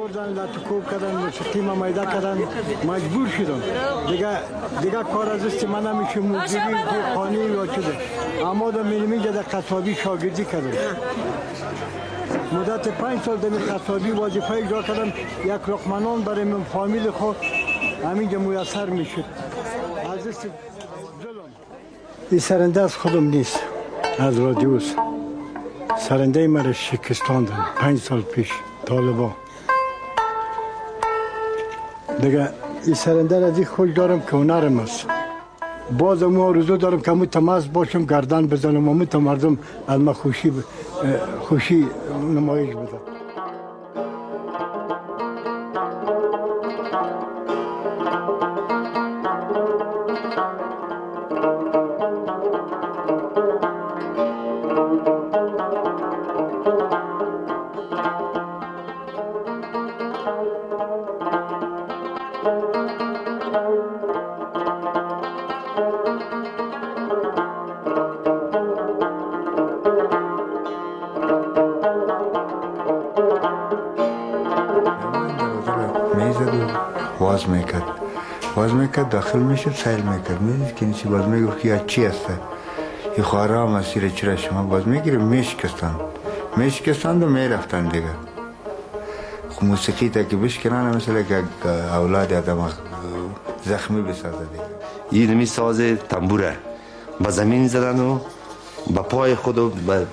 بردن لطکوب کردن موسیقی ما میده کردن. مجبور شدم. دیگه دیگه کار از است من نمیشه موسیقی خانه یا چیزه اما در میرمی در قصابی شاگردی کردم. مدت پنج سال در قصابی وظیفه اجرا کردم. یک رقمنان برای من فامیل خود همینجا میسر می‌شد از است این سرنده از خودم نیست. از رادیوس. سرنده مرا شکستاندن پنج سال پیش. طالبا. دیگه این سرنده را دی خوش دارم که هنرم است باز مو آرزو دارم که متماس باشم گردن بزنم و مت مردم از ما خوشی. خوشی نمایش بدم باز می‌کرد. باز می‌کرد داخل می‌شد سیل می‌کرد. می‌دید که نیسی باز می‌گفت که چی هست این خواره ها مسیر چرا شما باز می‌گیره میشکستن میشکستن و می‌رفتن دیگه. خب موسیقی تا که بشکنن مثل که اولاد آدم زخمی بسازه دیگه. این می ساز تنبوره. به زمین زدن و به پای خود و به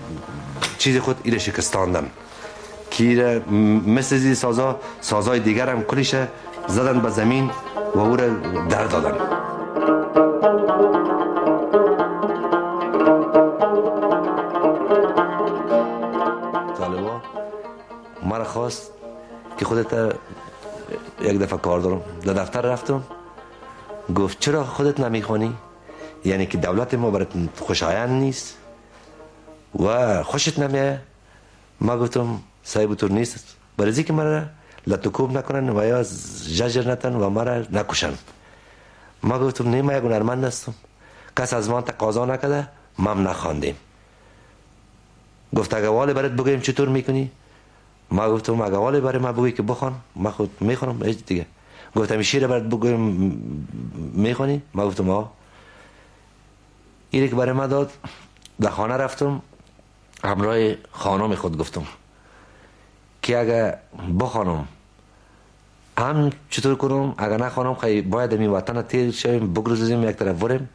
چیز خود ایره شکستاندن. که مثل زی سازا سازای دیگر هم کلیشه زدن به زمین و او را در دادن. طالبا مرا خواست که خودت یک دفعه کار دارم. در دفتر رفتم. گفت چرا خودت نمی‌خوانی؟ یعنی که دولت ما برات خوشایند نیست و خوشت نمیه؟ ما گفتم صاحب طور نیست. برای که مرا لطکوب نکنن و یا ججر نتن و مرا نکشن. ما گفتم ما یک هنرمند هستم. کس از ما تقاضا نکده مم نخواندیم. گفت اگه والی برات بگویم چطور می‌کنی؟ ما گفتم اگه والی برای ما بگوی که بخوان ما خود می‌خونم هیچ دیگه. گفتم شیر برات بگویم می‌خونی ما گفتم آه. ایره که برای ما داد در خانه رفتم همراه خانم خود گفتم. که اگه بخوانم. هم چطور کنم؟ اگر نخوانم خیلی باید این وطن تیر شویم بگروزیم یک طرف وریم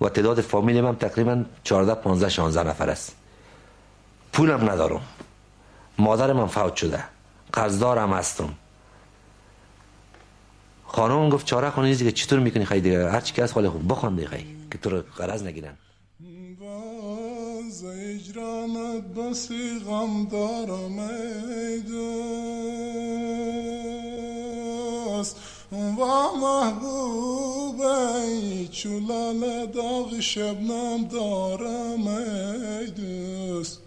و تعداد فامیلیم هم تقریبا 14 15 16 نفر است. پولم ندارم. مادرم هم فوت شده. قرضدارم هستم. خانم گفت چاره خونه دیگه چطور می‌کنی؟ خیلی دیگه هر چی که از خالی خوب. بخوان دیگه. که تو رو قرض نگیرن. باز اجرامت بسی غم دارم ای دوست. و محبوب ای چولال داغ شبنم دارم ای دوست.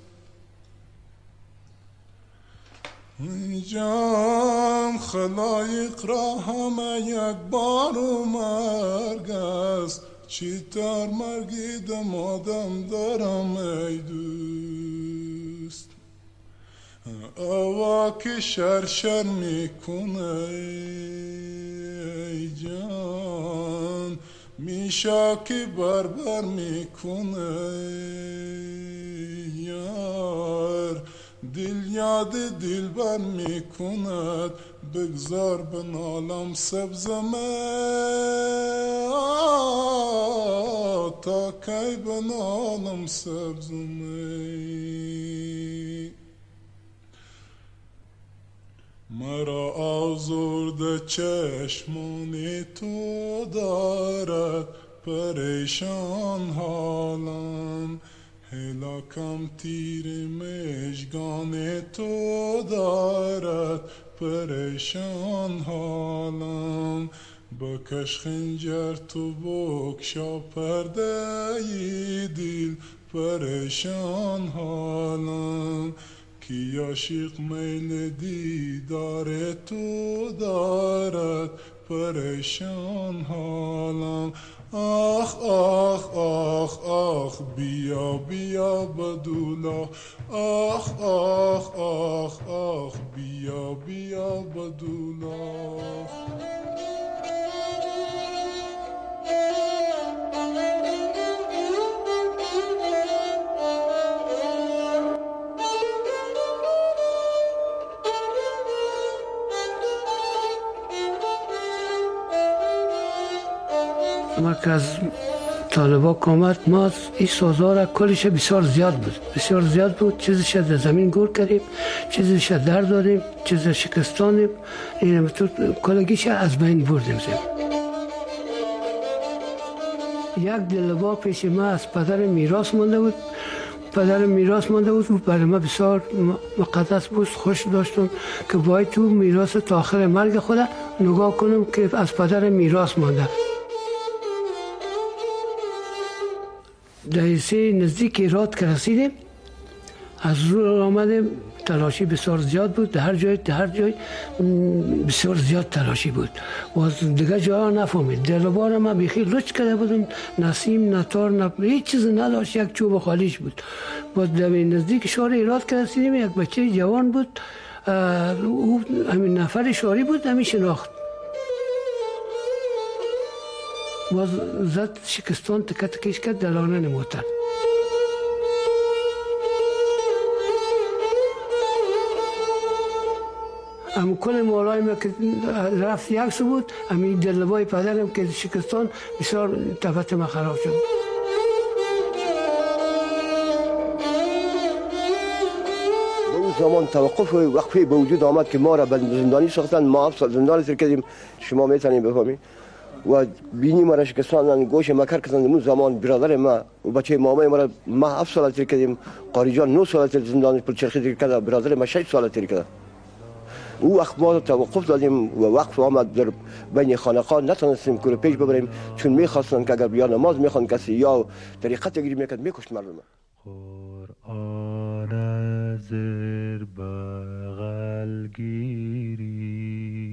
جان خلایق را همه یک بار و مرگ است. Çitar margidem adam daram eydüst Ava ki şer şer mi ey can? Mişa ki barbar mi ey yar? Dil yadı dil dilber mi kunet بگذار بنالم سبزمه تا کی بنالم سبزمه مرا آزرده چشمانی تو دارد پریشان حالم. هلاکم تیر مشگان تو دارد. پریشان حالم. بکش خنجر تو بکشا پرده دل پریشان حالم. کی عاشق میل دیدار تو دارد؟ پریشان حالم. Ach, ach, ach, ach, bia, bia, badula. Ach, ach, ach, ach, bia, bia, badula. که از طالبا کامت ما این سازها کلش بسیار زیاد بود. بسیار زیاد بود. چیزش در زمین گور کردیم. چیزش در دادیم. چیز شکستانیم. این کلگیش از بین بردیم زیم یک دلبا پیش ما از پدر میراث مانده بود. پدر میراث مانده بود. و برای ما بسیار مقدس بود. خوش داشتم که باید تو میراث تا آخر مرگ خود نگاه کنم که از پدر میراث مانده. دهیسه نزدیک ایراد که از رو آمده تلاشی بسیار زیاد بود. در هر جای در هر جای بسیار زیاد تلاشی بود. و از دیگه جا نفهمید. دلبار ما بیخی لچ کرده بودن نسیم نتار نه هیچ چیز نداشت. یک چوب خالیش بود. با در نزدیک شهر ایراد که رسیدیم یک بچه جوان بود. او همین نفر شاری بود. همین شناخت. باز زد شکستان تکه تکش کرد دلانه موتر ام کل مولای ما که رفت یک بود امی دلبای پدرم که شکستان بسیار طبعت ما خراب شد اون زمان توقف و وقفه به وجود آمد که ما را به زندانی ساختن ما هفت سال زندان سر کردیم شما می‌تونید بفهمید و بینی ما را شکستان گوش مکر کردن اون زمان برادر ما و بچه مامای ما ما هفت سال تیر کردیم قاری جان نو سال تیر زندان پلچرخی تیر کرده برادر ما شش سال تیر کرده او ما توقف دادیم و وقف آمد در بین خانقان نتونستیم کور پیش ببریم چون می‌خواستن که اگر بیا نماز می‌خوان کسی یا طریقت گیری می‌کرد میکشت مردم قرآن بغل گیری